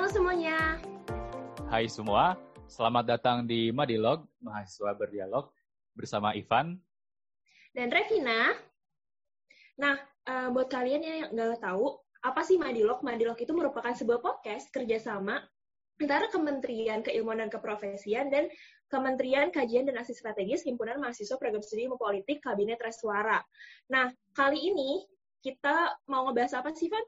Halo semuanya. Hai semua, selamat datang di Madilog, mahasiswa berdialog bersama Ivan dan Revina. Nah, uh, buat kalian yang nggak tahu, apa sih Madilog? Madilog itu merupakan sebuah podcast kerjasama antara Kementerian Keilmuan dan Keprofesian dan Kementerian Kajian dan Aksi Strategis Himpunan Mahasiswa Program Studi Ilmu Politik Kabinet Reswara. Nah, kali ini kita mau ngebahas apa sih, Van?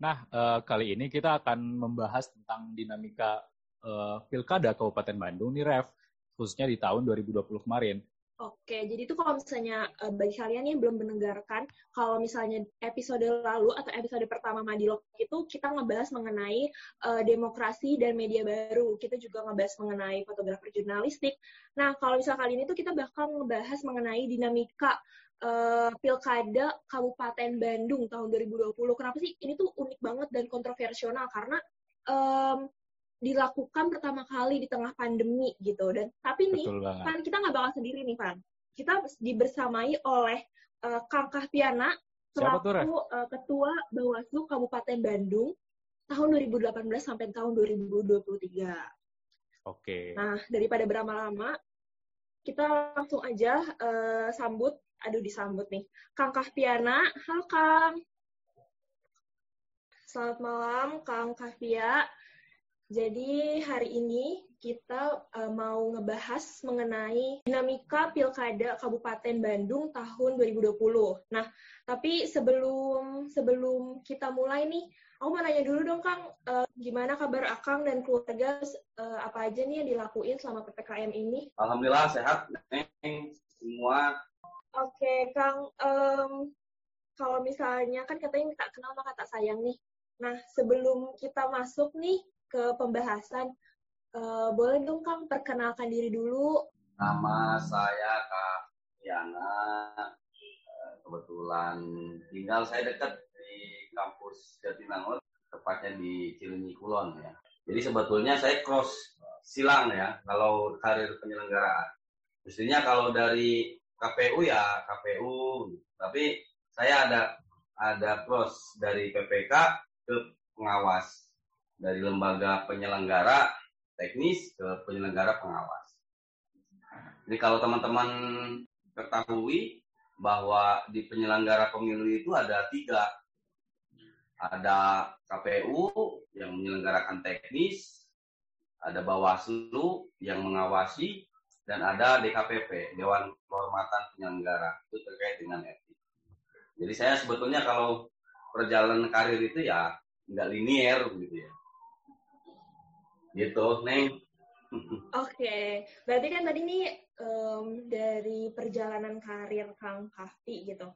Nah, uh, kali ini kita akan membahas tentang dinamika uh, pilkada Kabupaten Bandung nih, Rev, khususnya di tahun 2020 kemarin. Oke, jadi itu kalau misalnya uh, bagi kalian yang belum mendengarkan, kalau misalnya episode lalu atau episode pertama Madilog itu kita ngebahas mengenai uh, demokrasi dan media baru. Kita juga ngebahas mengenai fotografer jurnalistik. Nah, kalau misalnya kali ini tuh kita bakal ngebahas mengenai dinamika uh, pilkada Kabupaten Bandung tahun 2020. Kenapa sih ini tuh unik banget dan kontroversial karena um, dilakukan pertama kali di tengah pandemi gitu dan tapi nih kan kita nggak bakal sendiri nih Van kita dibersamai oleh uh, Kang Kahpiana selaku uh, ketua Bawaslu Kabupaten Bandung tahun 2018 sampai tahun 2023. Oke. Nah daripada berlama-lama kita langsung aja uh, sambut aduh disambut nih. Kang Kahpiana, halo Kang. Selamat malam Kang Kahpia. Jadi hari ini kita uh, mau ngebahas mengenai dinamika pilkada Kabupaten Bandung tahun 2020. Nah, tapi sebelum sebelum kita mulai nih, aku mau nanya dulu dong Kang, uh, gimana kabar Akang dan keluarga uh, apa aja nih yang dilakuin selama PPKM ini? Alhamdulillah sehat, Neng. Semua Oke, Kang, um, kalau misalnya kan katanya minta kenal maka tak sayang nih. Nah, sebelum kita masuk nih ke pembahasan, uh, boleh dong Kang perkenalkan diri dulu. Nama saya Kak Yana. Kebetulan tinggal saya dekat di kampus Jatinangor, tepatnya di Cilenyi Kulon ya. Jadi sebetulnya saya cross silang ya kalau karir penyelenggaraan. Mestinya kalau dari KPU ya KPU tapi saya ada ada cross dari PPK ke pengawas dari lembaga penyelenggara teknis ke penyelenggara pengawas. Jadi kalau teman-teman ketahui bahwa di penyelenggara pemilu itu ada tiga. Ada KPU yang menyelenggarakan teknis, ada Bawaslu yang mengawasi, dan ada DKPP Dewan Kehormatan Penyelenggara itu terkait dengan etik. Jadi saya sebetulnya kalau perjalanan karir itu ya nggak linier gitu ya. Gitu, Neng. Oke, okay. berarti kan tadi nih um, dari perjalanan karir Kang Kahfi gitu.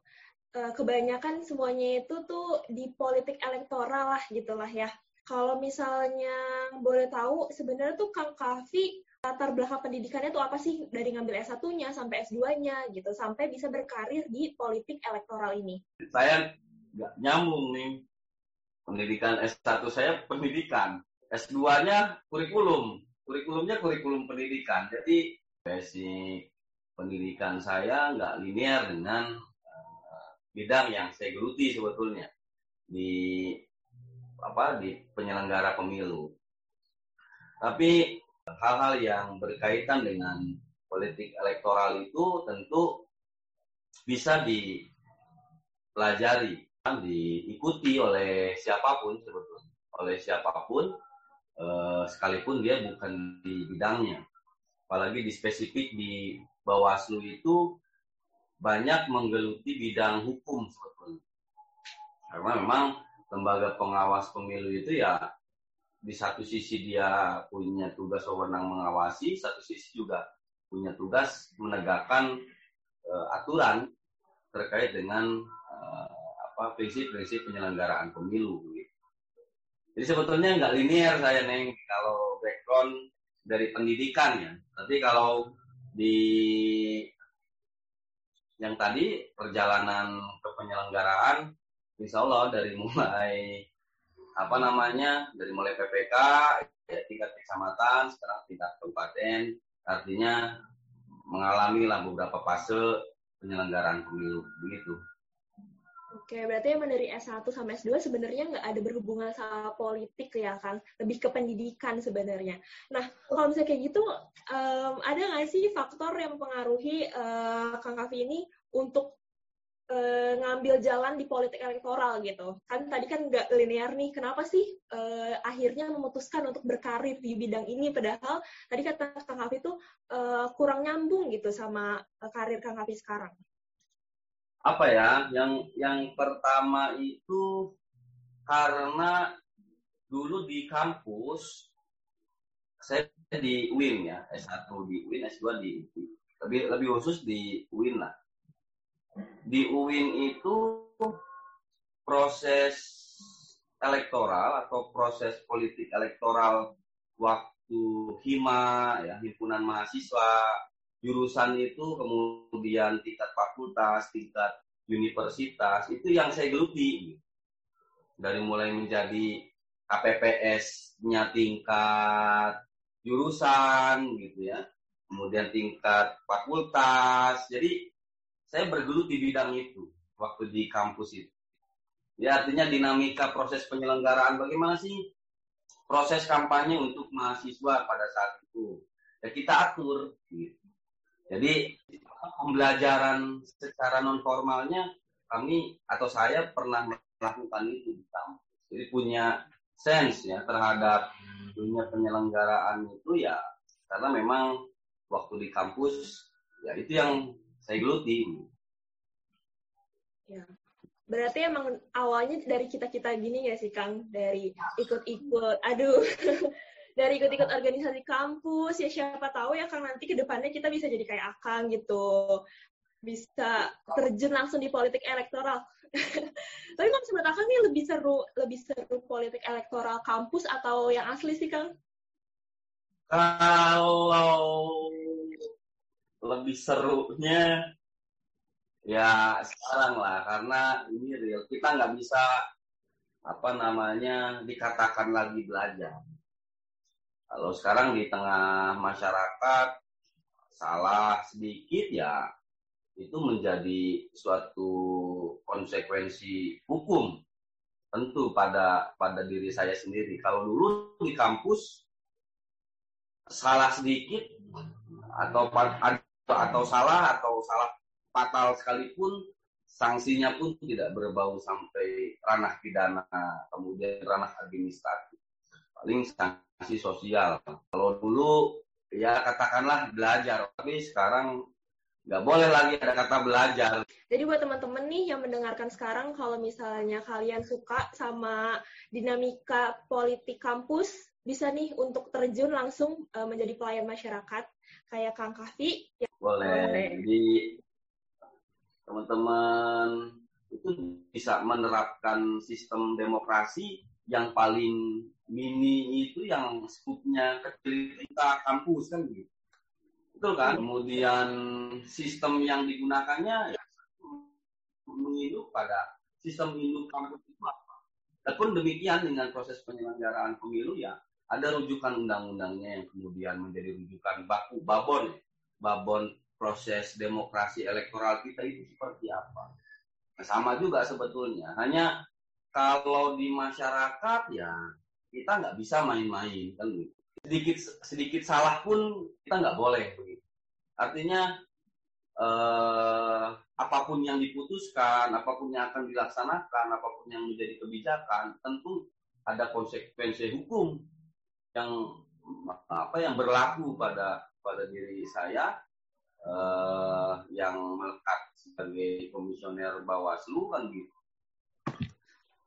Uh, kebanyakan semuanya itu tuh di politik elektoral lah gitulah ya. Kalau misalnya boleh tahu sebenarnya tuh Kang Kahfi latar belakang pendidikannya tuh apa sih dari ngambil S1-nya sampai S2-nya gitu sampai bisa berkarir di politik elektoral ini? Saya nggak nyambung nih. Pendidikan S1 saya pendidikan, S2-nya kurikulum. Kurikulumnya kurikulum pendidikan. Jadi basic pendidikan saya nggak linear dengan uh, bidang yang saya geluti sebetulnya di apa di penyelenggara pemilu. Tapi hal-hal yang berkaitan dengan politik elektoral itu tentu bisa dipelajari, diikuti oleh siapa pun sebetulnya, oleh siapa pun eh, sekalipun dia bukan di bidangnya. Apalagi di spesifik di Bawaslu itu banyak menggeluti bidang hukum sebetulnya. Karena memang lembaga pengawas pemilu itu ya di satu sisi dia punya tugas wewenang mengawasi, satu sisi juga punya tugas menegakkan uh, aturan terkait dengan uh, apa prinsip-prinsip penyelenggaraan pemilu. Gitu. Jadi sebetulnya nggak linear saya neng kalau background dari pendidikan ya. Tapi kalau di yang tadi perjalanan ke penyelenggaraan, insya Allah dari mulai apa namanya dari mulai PPK ya, tingkat kecamatan sekarang tingkat kabupaten artinya mengalami lah beberapa fase penyelenggaraan pemilu begitu. Oke, berarti emang dari S1 sampai S2 sebenarnya nggak ada berhubungan sama politik ya, Kang? Lebih ke pendidikan sebenarnya. Nah, kalau misalnya kayak gitu, um, ada nggak sih faktor yang mempengaruhi uh, Kang Kavi ini untuk uh, ngambil jalan di politik elektoral gitu? Kan tadi kan nggak linear nih, kenapa sih uh, akhirnya memutuskan untuk berkarir di bidang ini, padahal tadi kata Kang Kavi itu uh, kurang nyambung gitu sama karir Kang Kavi sekarang? apa ya yang yang pertama itu karena dulu di kampus saya di UIN ya S1 di UIN S2 di lebih lebih khusus di UIN lah di UIN itu proses elektoral atau proses politik elektoral waktu hima ya himpunan mahasiswa jurusan itu kemudian tingkat fakultas, tingkat universitas itu yang saya geluti dari mulai menjadi KPPS-nya tingkat jurusan gitu ya, kemudian tingkat fakultas. Jadi saya bergelut di bidang itu waktu di kampus itu. Ya artinya dinamika proses penyelenggaraan bagaimana sih proses kampanye untuk mahasiswa pada saat itu. Ya kita atur gitu. Jadi pembelajaran secara non formalnya kami atau saya pernah melakukan itu di kampus. Jadi punya sense ya terhadap dunia penyelenggaraan itu ya karena memang waktu di kampus ya itu yang saya geluti. Ya. Berarti emang awalnya dari kita-kita gini ya sih Kang? Dari ikut-ikut, aduh, dari ikut-ikut organisasi kampus ya siapa tahu ya kan nanti ke depannya kita bisa jadi kayak Akang gitu bisa terjun langsung di politik elektoral. Tapi kalau menurut Akang nih lebih seru lebih seru politik elektoral kampus atau yang asli sih Kang? Kalau lebih serunya ya sekarang lah karena ini real kita nggak bisa apa namanya dikatakan lagi belajar kalau sekarang di tengah masyarakat salah sedikit ya itu menjadi suatu konsekuensi hukum tentu pada pada diri saya sendiri. Kalau dulu di kampus salah sedikit atau atau salah atau salah fatal sekalipun sanksinya pun tidak berbau sampai ranah pidana kemudian ranah administratif paling sanksi sosial. Kalau dulu ya katakanlah belajar, tapi sekarang nggak boleh lagi ada kata belajar. Jadi buat teman-teman nih yang mendengarkan sekarang, kalau misalnya kalian suka sama dinamika politik kampus, bisa nih untuk terjun langsung uh, menjadi pelayan masyarakat kayak Kang Kavi. Ya. Boleh. boleh. Jadi teman-teman itu bisa menerapkan sistem demokrasi yang paling mini itu yang skupnya kecil kita kampus kan gitu. Betul kan? Kemudian sistem yang digunakannya ya, menginduk pada sistem induk kampus itu apa. Ataupun demikian dengan proses penyelenggaraan pemilu ya ada rujukan undang-undangnya yang kemudian menjadi rujukan baku babon babon proses demokrasi elektoral kita itu seperti apa. Sama juga sebetulnya. Hanya kalau di masyarakat ya kita nggak bisa main-main kan sedikit sedikit salah pun kita nggak boleh. Artinya eh, apa pun yang diputuskan, apa pun yang akan dilaksanakan, apa pun yang menjadi kebijakan, tentu ada konsekuensi hukum yang apa yang berlaku pada pada diri saya eh, yang melekat sebagai komisioner Bawaslu kan gitu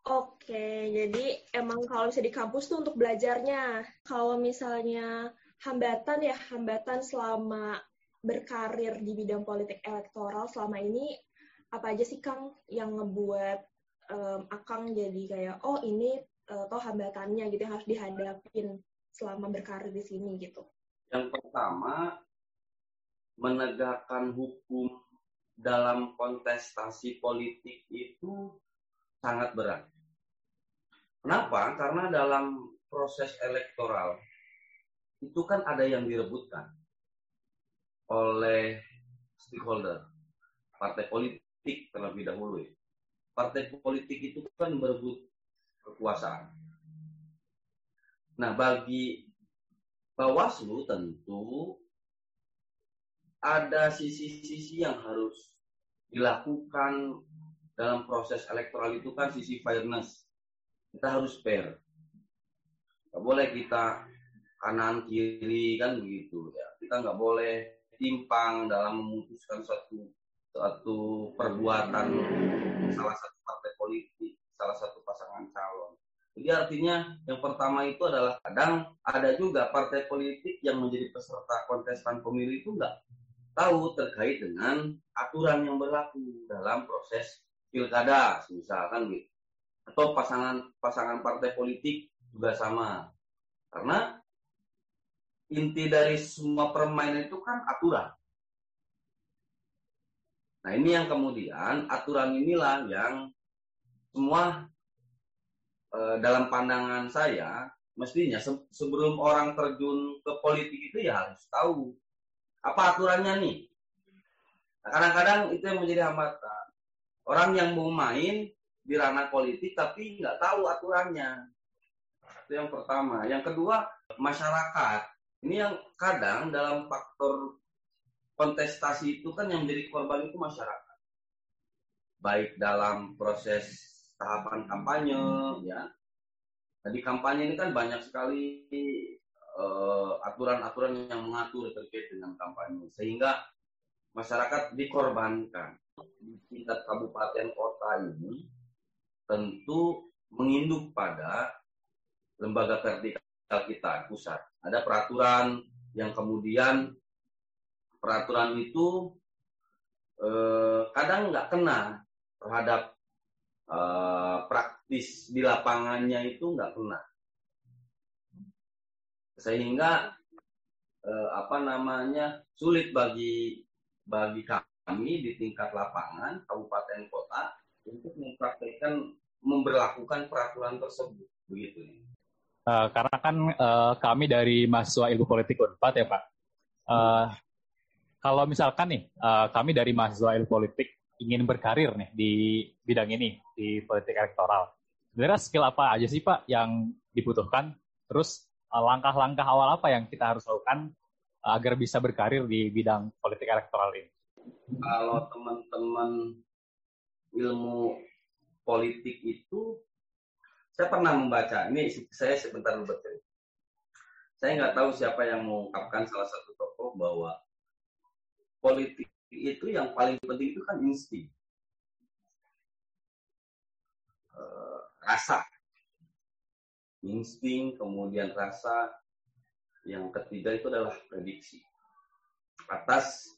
Oke, jadi emang kalau misalnya di kampus tuh untuk belajarnya. Kalau misalnya hambatan ya, hambatan selama berkarir di bidang politik elektoral selama ini, apa aja sih Kang yang ngebuat um, Akang jadi kayak, oh ini uh, toh hambatannya gitu yang harus dihadapin selama berkarir di sini gitu? Yang pertama, menegakkan hukum dalam kontestasi politik itu sangat berat. Kenapa? Karena dalam proses elektoral itu kan ada yang direbutkan oleh stakeholder, partai politik terlebih dahulu. Ya. partai politik itu kan berebut kekuasaan. Nah, bagi Bawaslu tentu ada sisi-sisi yang harus dilakukan dalam proses elektoral itu kan sisi fairness. Kita harus fair. Gak boleh kita kanan kiri kan begitu ya. Kita nggak boleh timpang dalam memutuskan suatu suatu perbuatan salah satu partai politik, salah satu pasangan calon. Jadi artinya yang pertama itu adalah kadang ada juga partai politik yang menjadi peserta kontestan pemilu itu nggak tahu terkait dengan aturan yang berlaku dalam proses pilkada, misalkan gitu. Atau pasangan pasangan partai politik juga sama. Karena inti dari semua permainan itu kan aturan. Nah ini yang kemudian aturan inilah yang semua dalam pandangan saya mestinya se sebelum orang terjun ke politik itu ya harus tahu apa aturannya nih. Nah, kadang-kadang itu yang menjadi hambatan. Orang yang mau main di ranah politik tapi nggak tahu aturannya. Itu yang pertama. Yang kedua masyarakat. Ini yang kadang dalam faktor kontestasi itu kan yang menjadi korban itu masyarakat. Baik dalam proses tahapan kampanye, ya. Jadi kampanye ini kan banyak sekali uh, aturan-aturan yang mengatur terkait dengan kampanye, sehingga masyarakat dikorbankan. Di tingkat kabupaten kota ini tentu menginduk pada lembaga vertikal kita pusat. Ada peraturan yang kemudian peraturan itu eh, kadang nggak kena terhadap eh, praktis di lapangannya itu nggak kena sehingga eh, apa namanya sulit bagi bagi kami di tingkat lapangan kabupaten kota untuk mempraktekkan memberlakukan peraturan tersebut. Begitu. Uh, karena kan uh, kami dari mahasiswa ilmu politik Unpad ya Pak. Uh, kalau misalkan nih uh, kami dari mahasiswa ilmu politik ingin berkarir nih di bidang ini di politik elektoral, sebenarnya skill apa aja sih Pak yang dibutuhkan? Terus uh, langkah-langkah awal apa yang kita harus lakukan uh, agar bisa berkarir di bidang politik elektoral ini? Kalau teman-teman ilmu politik itu, saya pernah membaca. Ini saya sebentar bercerita. Saya nggak tahu siapa yang mengungkapkan salah satu tokoh bahwa politik itu yang paling penting itu kan insting. Uh, rasa. Insting, kemudian rasa. Yang ketiga itu adalah prediksi. Atas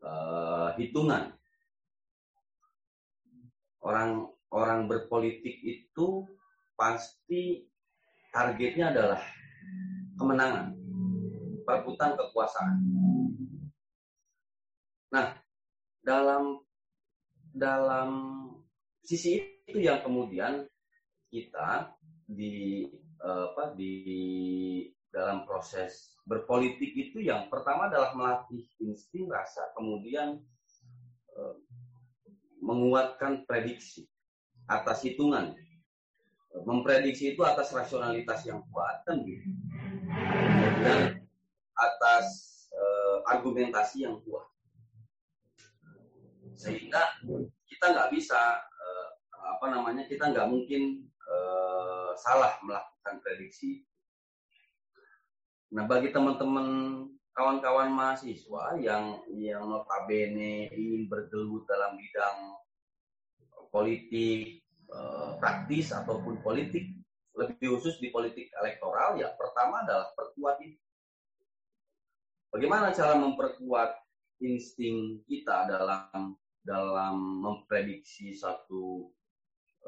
uh, hitungan. Orang orang berpolitik itu pasti targetnya adalah kemenangan, perebutan kekuasaan. Nah, dalam dalam sisi itu yang kemudian kita di apa di dalam proses berpolitik itu yang pertama adalah melatih insting rasa kemudian eh, menguatkan prediksi atas hitungan. Memprediksi itu atas rasionalitas yang kuat kan gitu. Dan atas eh, argumentasi yang kuat sehingga kita nggak bisa uh, apa namanya kita nggak mungkin uh, salah melakukan prediksi. Nah bagi teman-teman kawan-kawan mahasiswa yang yang notabene ingin bergelut dalam bidang politik uh, praktis ataupun politik lebih khusus di politik elektoral ya pertama adalah perkuat itu. Bagaimana cara memperkuat insting kita dalam dalam memprediksi satu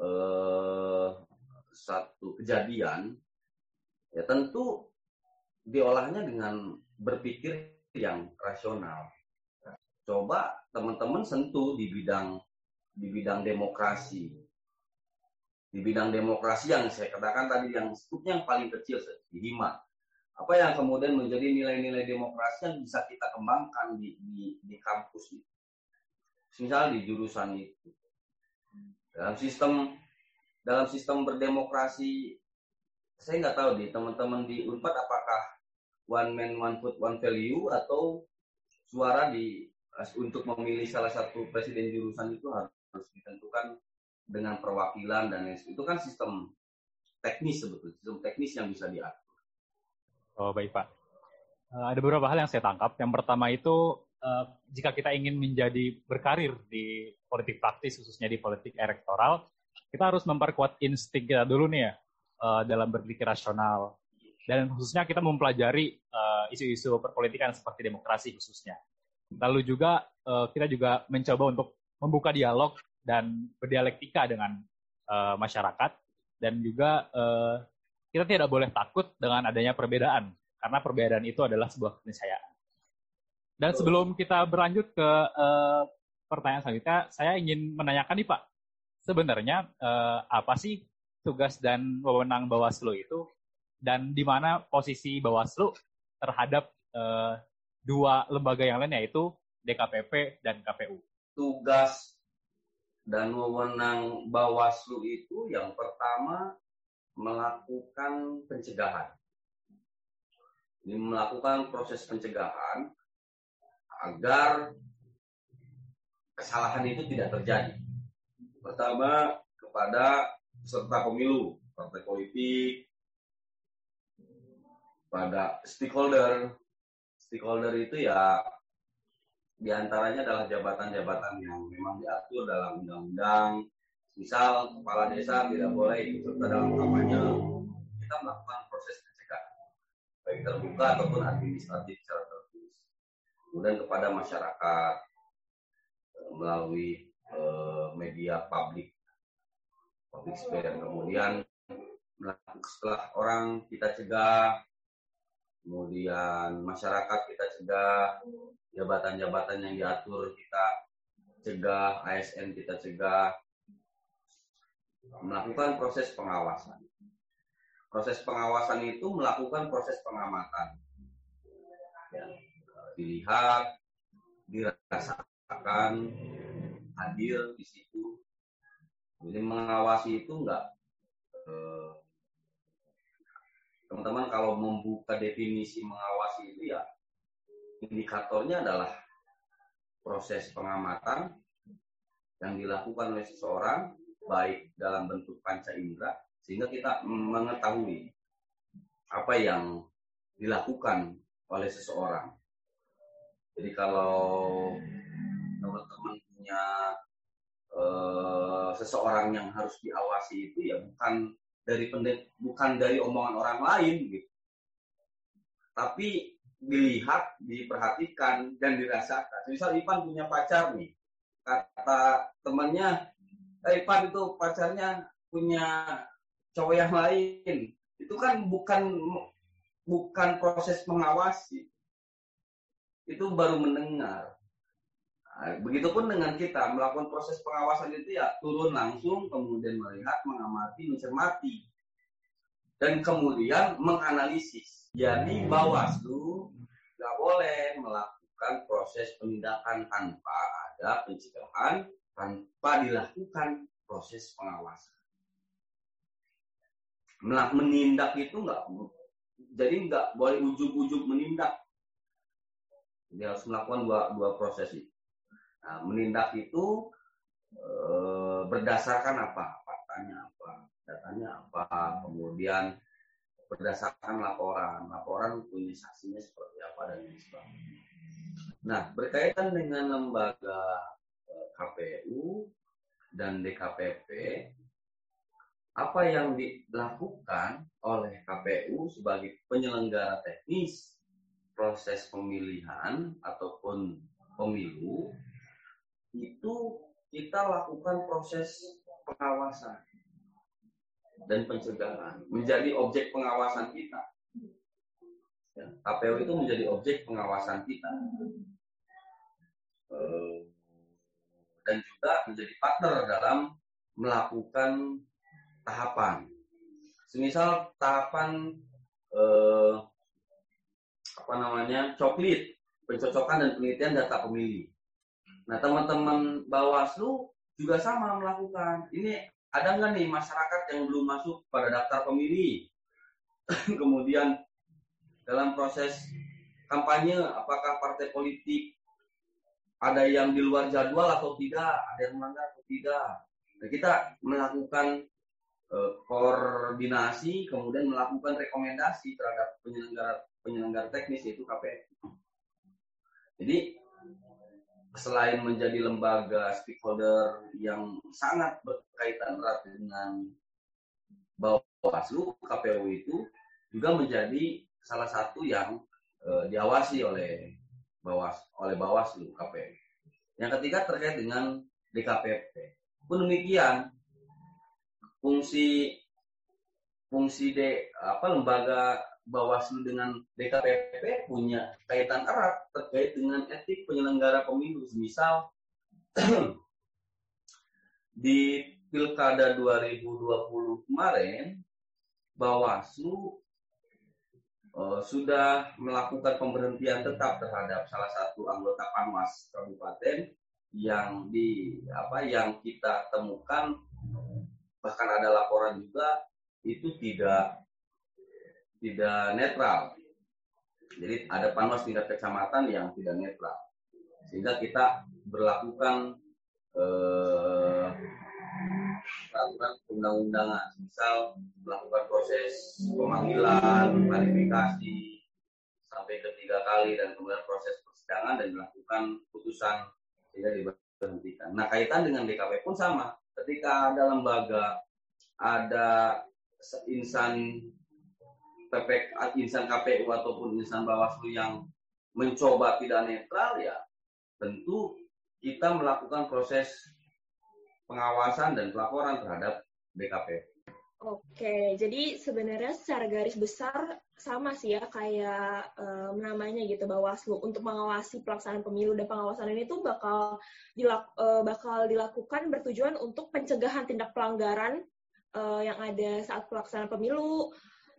eh, satu kejadian ya tentu diolahnya dengan berpikir yang rasional. Coba teman-teman sentuh di bidang di bidang demokrasi. Di bidang demokrasi yang saya katakan tadi yang skupnya yang paling kecil di hima. Apa yang kemudian menjadi nilai-nilai demokrasi yang bisa kita kembangkan di, di, di kampus itu misal di jurusan itu dalam sistem dalam sistem berdemokrasi saya nggak tahu di teman-teman di Unpad apakah one man one vote one value atau suara di untuk memilih salah satu presiden jurusan itu harus ditentukan dengan perwakilan dan itu kan sistem teknis sebetulnya sistem teknis yang bisa diatur. Oh baik pak. Uh, ada beberapa hal yang saya tangkap. Yang pertama itu uh, jika kita ingin menjadi berkarir di politik praktis khususnya di politik elektoral, kita harus memperkuat insting kita dulu nih ya uh, dalam berpikir rasional dan khususnya kita mempelajari isu-isu uh, perpolitikan seperti demokrasi khususnya. Lalu juga uh, kita juga mencoba untuk membuka dialog dan berdialektika dengan uh, masyarakat dan juga uh, kita tidak boleh takut dengan adanya perbedaan karena perbedaan itu adalah sebuah keniscayaan. Dan sebelum kita berlanjut ke uh, pertanyaan selanjutnya, saya ingin menanyakan nih Pak, sebenarnya uh, apa sih tugas dan wewenang Bawaslu itu dan di mana posisi Bawaslu terhadap uh, dua lembaga yang lain yaitu DKPP dan KPU. Tugas dan wewenang Bawaslu itu yang pertama melakukan pencegahan. Ini melakukan proses pencegahan agar kesalahan itu tidak terjadi. Pertama kepada peserta pemilu, partai politik, pada stakeholder. Stakeholder itu ya di antaranya adalah jabatan-jabatan yang memang diatur dalam undang-undang. Misal kepala desa tidak boleh ikut serta dalam kampanye. Kita melakukan proses pencegahan, baik terbuka ataupun administratif secara. Kemudian kepada masyarakat eh, melalui eh, media publik, public sphere. Kemudian setelah orang kita cegah, kemudian masyarakat kita cegah, jabatan-jabatan yang diatur kita cegah, ASN kita cegah, melakukan proses pengawasan. Proses pengawasan itu melakukan proses pengamatan. Ya, dilihat, dirasakan, hadir di situ. Jadi mengawasi itu enggak eh, teman-teman kalau membuka definisi mengawasi itu ya indikatornya adalah proses pengamatan yang dilakukan oleh seseorang baik dalam bentuk panca indera sehingga kita mengetahui apa yang dilakukan oleh seseorang. Jadi kalau teman-teman punya eh, seseorang yang harus diawasi itu ya bukan dari pendek, bukan dari omongan orang lain gitu. Tapi dilihat, diperhatikan, dan dirasakan. Misal Ipan punya pacar nih, kata temannya, eh, Ipan itu pacarnya punya cowok yang lain. Itu kan bukan bukan proses mengawasi. Itu baru mendengar. Nah, begitupun dengan kita melakukan proses pengawasan itu ya turun langsung, kemudian melihat, mengamati, mencermati, dan kemudian menganalisis. Jadi Bawaslu nggak boleh melakukan proses penindakan tanpa ada pencegahan, tanpa dilakukan proses pengawasan. Menindak itu nggak, jadi nggak boleh ujuk-ujuk menindak. Dia harus melakukan dua, dua proses itu. Nah, menindak itu e, berdasarkan apa? Faktanya apa? Datanya apa? Kemudian berdasarkan laporan. Laporan punya saksinya seperti apa dan lain sebagainya. Nah, berkaitan dengan lembaga eh, KPU dan DKPP, apa yang dilakukan oleh KPU sebagai penyelenggara teknis proses pemilihan ataupun pemilu itu kita lakukan proses pengawasan dan pencegahan menjadi objek pengawasan kita. Ya, KPU itu menjadi objek pengawasan kita eh, dan juga menjadi partner dalam melakukan tahapan. Semisal tahapan eh, apa namanya coklit, pencocokan dan penelitian data pemilih. Nah teman-teman Bawaslu juga sama melakukan. Ini ada nggak nih masyarakat yang belum masuk pada daftar pemilih? Kemudian dalam proses kampanye, apakah partai politik ada yang di luar jadwal atau tidak, ada yang melanggar atau tidak. Nah, kita melakukan koordinasi, kemudian melakukan rekomendasi terhadap penyelenggara penyelenggara teknis yaitu KPU. Jadi selain menjadi lembaga stakeholder yang sangat berkaitan erat dengan Bawaslu, KPU itu juga menjadi salah satu yang e, diawasi oleh Bawas oleh Bawaslu KPU. Yang ketiga terkait dengan DKPP. Pun demikian fungsi fungsi D apa lembaga Bawaslu dengan DKPP punya kaitan erat terkait dengan etik penyelenggara pemilu. Misal di Pilkada 2020 kemarin Bawaslu uh, sudah melakukan pemberhentian tetap terhadap salah satu anggota Panwas kabupaten yang di apa yang kita temukan bahkan ada laporan juga itu tidak tidak netral. Jadi ada panwas tingkat kecamatan yang tidak netral. Sehingga kita berlakukan eh, undang-undangan, misal melakukan proses pemanggilan, klarifikasi sampai ketiga kali dan kemudian proses persidangan dan melakukan putusan sehingga diberhentikan. Nah kaitan dengan DKP pun sama. Ketika ada lembaga, ada insan PPK, insan KPU ataupun insan Bawaslu yang mencoba tidak netral ya tentu kita melakukan proses pengawasan dan pelaporan terhadap BKP. Oke, jadi sebenarnya secara garis besar sama sih ya kayak um, namanya gitu Bawaslu. Untuk mengawasi pelaksanaan pemilu dan pengawasan ini tuh bakal dilak, uh, bakal dilakukan bertujuan untuk pencegahan tindak pelanggaran uh, yang ada saat pelaksanaan pemilu,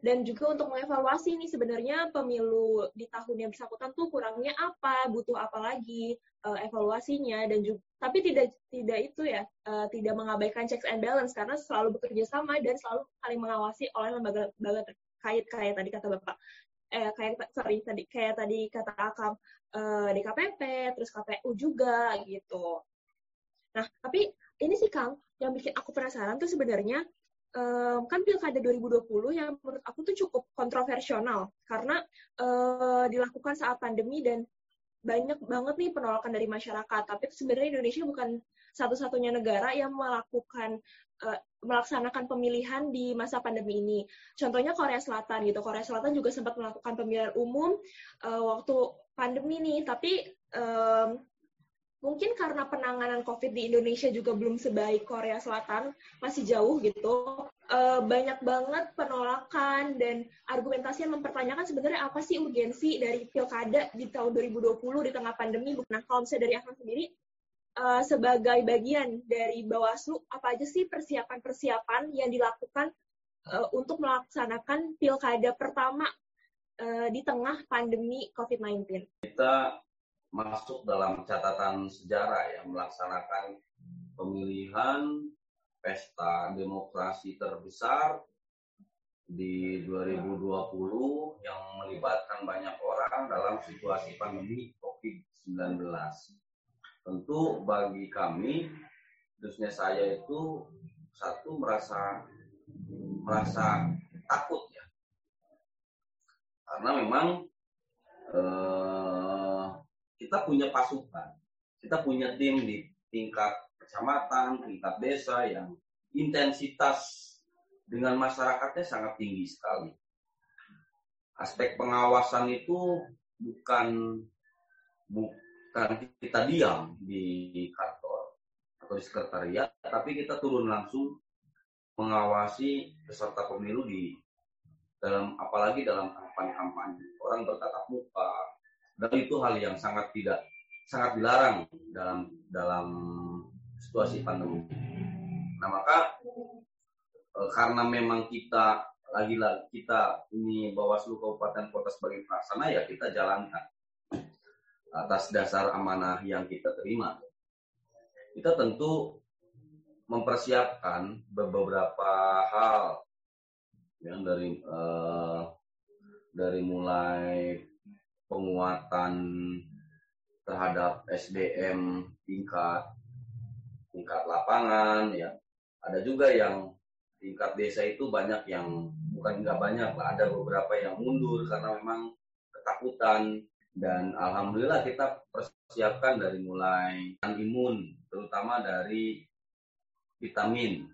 dan juga untuk mengevaluasi nih sebenarnya pemilu di tahun yang bersangkutan tuh kurangnya apa, butuh apa lagi uh, evaluasinya dan juga tapi tidak tidak itu ya uh, tidak mengabaikan checks and balance karena selalu bekerja sama dan selalu saling mengawasi oleh lembaga-lembaga terkait kayak tadi kata Bapak eh kayak sorry tadi kayak tadi kata Akam uh, DKPP terus KPU juga gitu. Nah, tapi ini sih Kang yang bikin aku penasaran tuh sebenarnya um, kan pilkada 2020 yang menurut aku tuh cukup kontroversial karena uh, dilakukan saat pandemi dan banyak banget nih penolakan dari masyarakat. Tapi sebenarnya Indonesia bukan satu-satunya negara yang melakukan uh, melaksanakan pemilihan di masa pandemi ini. Contohnya Korea Selatan gitu. Korea Selatan juga sempat melakukan pemilihan umum uh, waktu pandemi nih, tapi um, mungkin karena penanganan COVID di Indonesia juga belum sebaik Korea Selatan, masih jauh gitu. Uh, banyak banget penolakan dan argumentasi yang mempertanyakan sebenarnya apa sih urgensi dari pilkada di tahun 2020 di tengah pandemi. Nah, kalau misalnya dari Ahmad sendiri, uh, sebagai bagian dari Bawaslu, apa aja sih persiapan-persiapan yang dilakukan uh, untuk melaksanakan pilkada pertama uh, di tengah pandemi COVID-19? Kita masuk dalam catatan sejarah yang melaksanakan pemilihan pesta demokrasi terbesar di 2020 yang melibatkan banyak orang dalam situasi pandemi COVID-19. Tentu bagi kami, khususnya saya itu satu merasa merasa takut ya, karena memang eh, kita punya pasukan, kita punya tim di tingkat kecamatan, tingkat desa yang intensitas dengan masyarakatnya sangat tinggi sekali. Aspek pengawasan itu bukan bukan kita diam di kantor atau di sekretariat, tapi kita turun langsung mengawasi peserta pemilu di dalam apalagi dalam tahapan kampanye. Orang bertatap muka, dan itu hal yang sangat tidak sangat dilarang dalam dalam situasi pandemi. Nah maka e, karena memang kita lagi-lagi kita ini Bawaslu Kabupaten Kota sebagai pelaksana ya kita jalankan atas dasar amanah yang kita terima. Kita tentu mempersiapkan beberapa hal yang dari uh, dari mulai penguatan terhadap SDM tingkat tingkat lapangan ya. Ada juga yang tingkat desa itu banyak yang bukan nggak banyak lah ada beberapa yang mundur karena memang ketakutan. Dan alhamdulillah kita persiapkan dari mulai imun terutama dari vitamin.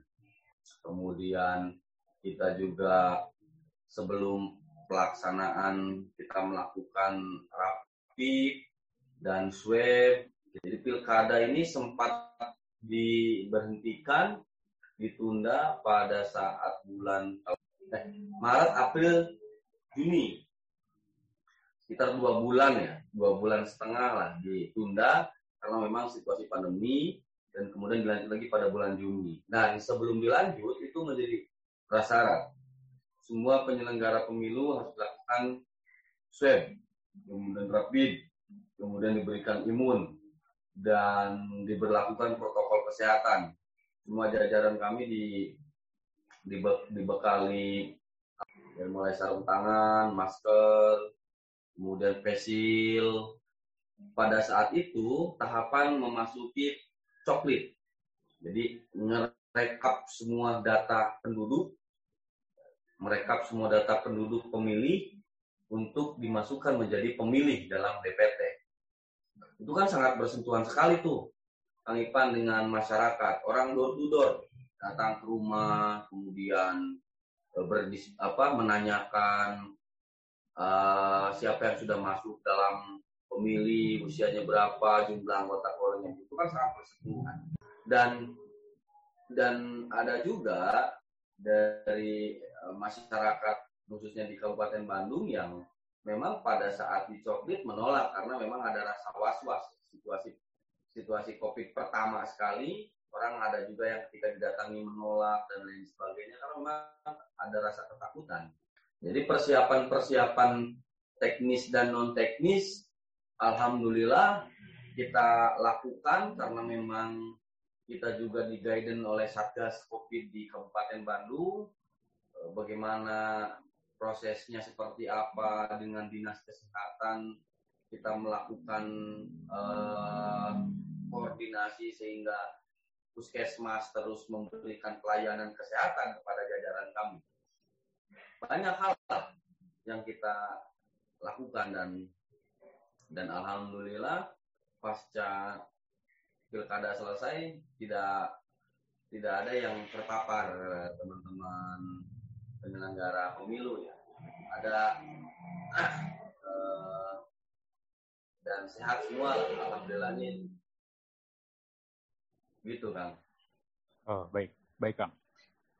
Kemudian kita juga sebelum pelaksanaan kita melakukan rapi dan swab jadi pilkada ini sempat diberhentikan ditunda pada saat bulan eh, Maret, April, Juni. Sekitar dua bulan ya, dua bulan setengah lah ditunda karena memang situasi pandemi dan kemudian dilanjut lagi pada bulan Juni. Dan sebelum dilanjut itu menjadi prasyarat. Semua penyelenggara pemilu harus melakukan swab, kemudian rapid, kemudian diberikan imun, dan diberlakukan protokol kesehatan semua jajaran kami di dibekali dari mulai sarung tangan, masker, kemudian pesil. Pada saat itu tahapan memasuki coklit. Jadi merekap semua data penduduk, merekap semua data penduduk pemilih untuk dimasukkan menjadi pemilih dalam DPT. Itu kan sangat bersentuhan sekali tuh Kang dengan masyarakat, orang door to door datang ke rumah, kemudian eh, berdis, apa, menanyakan uh, siapa yang sudah masuk dalam pemilih, usianya berapa, jumlah anggota keluarganya itu kan sangat bersentuhan. Dan dan ada juga dari masyarakat khususnya di Kabupaten Bandung yang memang pada saat dicoklit menolak karena memang ada rasa was-was situasi situasi COVID pertama sekali, orang ada juga yang ketika didatangi menolak dan lain sebagainya karena memang ada rasa ketakutan. Jadi persiapan-persiapan teknis dan non teknis, alhamdulillah kita lakukan karena memang kita juga di guidance oleh Satgas COVID di Kabupaten Bandung, eh, bagaimana prosesnya seperti apa dengan dinas kesehatan kita melakukan uh, koordinasi sehingga puskesmas terus memberikan pelayanan kesehatan kepada jajaran kami. Banyak hal yang kita lakukan dan dan alhamdulillah pasca pilkada selesai tidak tidak ada yang terpapar teman-teman penyelenggara pemilu ya. Ada eh, dan sehat semua alhamdulillah ini gitu kang. Oh baik. Baik kang.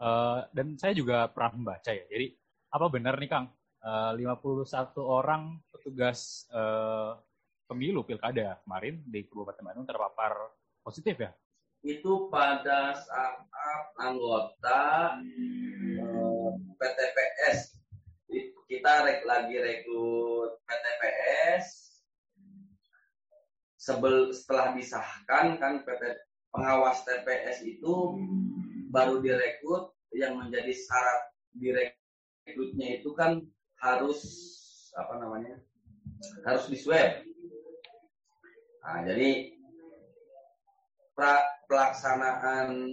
Uh, dan saya juga pernah membaca ya. Jadi apa benar nih kang? Uh, 51 orang petugas uh, pemilu pilkada kemarin di Kabupaten Bandung terpapar positif ya? Itu pada saat anggota uh, PTPS kita lagi rekrut PTPS sebel setelah disahkan kan PT pengawas TPS itu baru direkrut. Yang menjadi syarat direkrutnya itu kan harus apa namanya harus di swab. Nah, jadi pra, pelaksanaan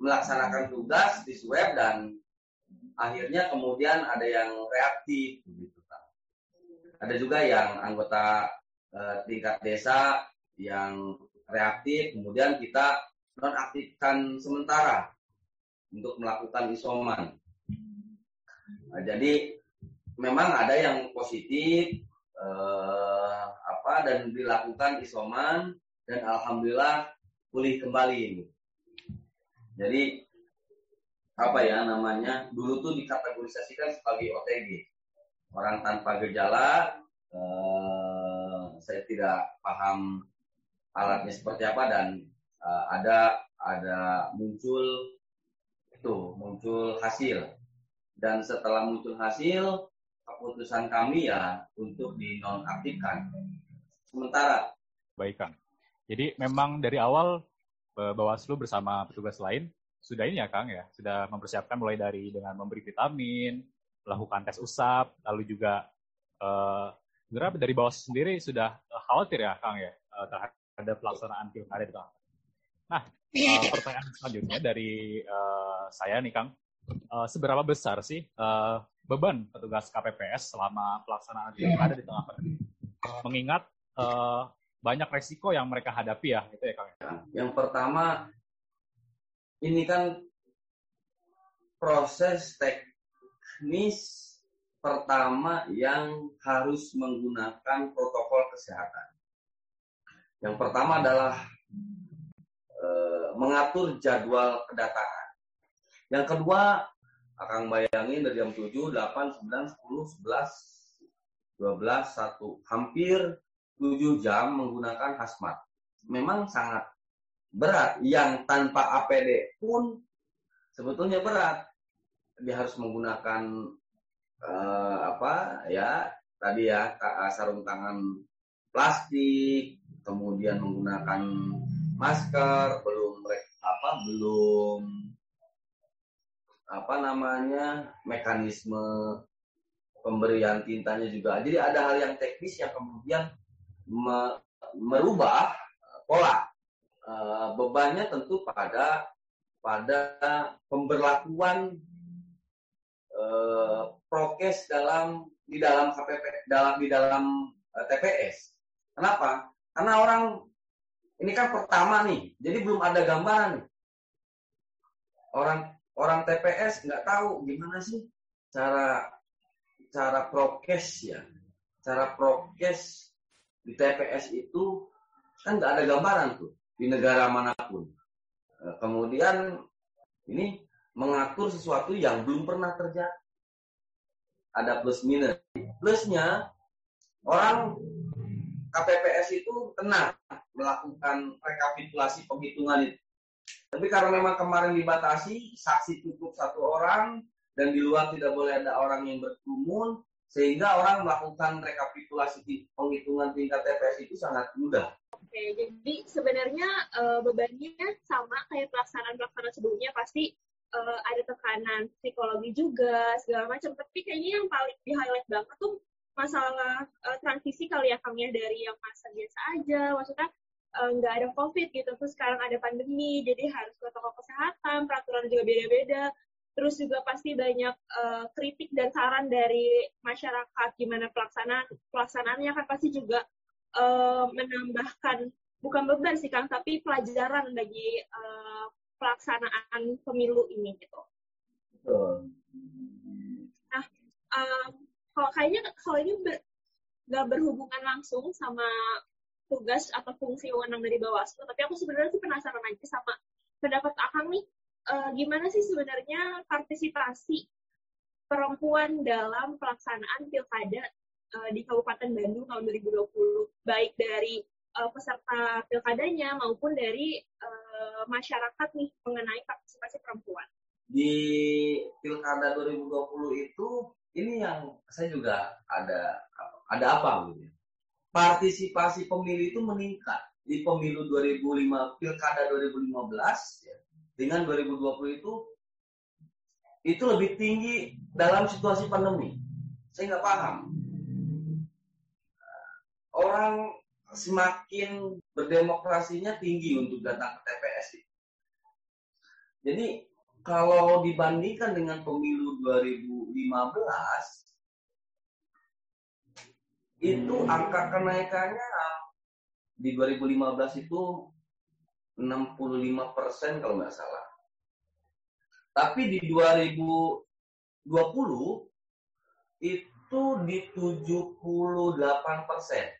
melaksanakan tugas di swab dan akhirnya kemudian ada yang reaktif gitu kan. Ada juga yang anggota Eh, tingkat desa yang reaktif, kemudian kita nonaktifkan sementara untuk melakukan isoman. Nah, jadi memang ada yang positif eh, apa dan dilakukan isoman dan alhamdulillah pulih kembali. Jadi apa ya namanya dulu tuh dikategorisasikan sebagai OTG orang tanpa gejala eh, saya tidak paham alatnya seperti apa dan uh, ada ada muncul itu muncul hasil. Dan setelah muncul hasil keputusan kami ya untuk dinonaktifkan. Sementara baik kang. Jadi memang dari awal Bawaslu bersama petugas lain sudah ini ya Kang ya, sudah mempersiapkan mulai dari dengan memberi vitamin, melakukan tes usap, lalu juga uh, dari Bawaslu sendiri sudah khawatir ya Kang ya terhadap pelaksanaan pilkada itu. Nah, uh, pertanyaan selanjutnya dari uh, saya nih Kang, uh, seberapa besar sih uh, beban petugas KPPS selama pelaksanaan pilkada di tengah pandemi? Mengingat uh, banyak resiko yang mereka hadapi ya, itu ya Kang. Ya? Yang pertama, ini kan proses teknis pertama yang harus menggunakan protokol kesehatan. Yang pertama adalah e, mengatur jadwal kedatangan. Yang kedua, akan bayangin dari jam 7, 8, 9, 10, 11, 12, 1. Hampir 7 jam menggunakan hazmat. Memang sangat berat. Yang tanpa APD pun sebetulnya berat. Dia harus menggunakan uh, apa ya tadi ya sarung tangan plastik, kemudian menggunakan masker, belum apa belum apa namanya mekanisme pemberian tintanya juga. Jadi ada hal yang teknis yang kemudian me, merubah pola. E, bebannya tentu pada pada pemberlakuan e, prokes dalam di dalam KPP dalam di dalam e, TPS. Kenapa? Karena orang ini kan pertama nih, jadi belum ada gambaran. Orang orang TPS nggak tahu gimana sih cara cara prokes ya, cara prokes di TPS itu kan nggak ada gambaran tuh di negara mana pun. Eh, kemudian ini mengatur sesuatu yang belum pernah terjadi. Ada plus minus. Plusnya orang KPPS itu tenang melakukan rekapitulasi penghitungan itu. Tapi karena memang kemarin dibatasi, saksi cukup satu orang, dan di luar tidak boleh ada orang yang berkerumun, sehingga orang melakukan rekapitulasi penghitungan tingkat TPS itu sangat mudah. Oke, jadi sebenarnya uh, bebannya sama kayak pelaksanaan-pelaksanaan sebelumnya, pasti uh, ada tekanan psikologi juga, segala macam. Tapi kayaknya yang paling di-highlight banget tuh masalah uh, transisi kali ya, Kang, ya, dari yang masa biasa aja, maksudnya nggak ada covid gitu terus sekarang ada pandemi jadi harus protokol kesehatan peraturan juga beda-beda terus juga pasti banyak uh, kritik dan saran dari masyarakat gimana pelaksanaan pelaksanaannya kan pasti juga uh, menambahkan bukan beban sih kang tapi pelajaran bagi uh, pelaksanaan pemilu ini gitu. Nah, uh, kalau kayaknya kalau ini ber, nggak berhubungan langsung sama tugas atau fungsi wewenang dari Bawaslu. Tapi aku sebenarnya sih penasaran aja sama pendapat Akang nih, uh, gimana sih sebenarnya partisipasi perempuan dalam pelaksanaan pilkada uh, di Kabupaten Bandung tahun 2020, baik dari uh, peserta pilkadanya maupun dari uh, masyarakat nih mengenai partisipasi perempuan. Di pilkada 2020 itu ini yang saya juga ada ada apa gitu partisipasi pemilih itu meningkat di pemilu 2005 pilkada 2015 ya, dengan 2020 itu itu lebih tinggi dalam situasi pandemi. Saya nggak paham. Orang semakin berdemokrasinya tinggi untuk datang ke TPS. Jadi kalau dibandingkan dengan pemilu 2015 itu angka kenaikannya di 2015 itu 65 persen kalau nggak salah. Tapi di 2020 itu di 78 persen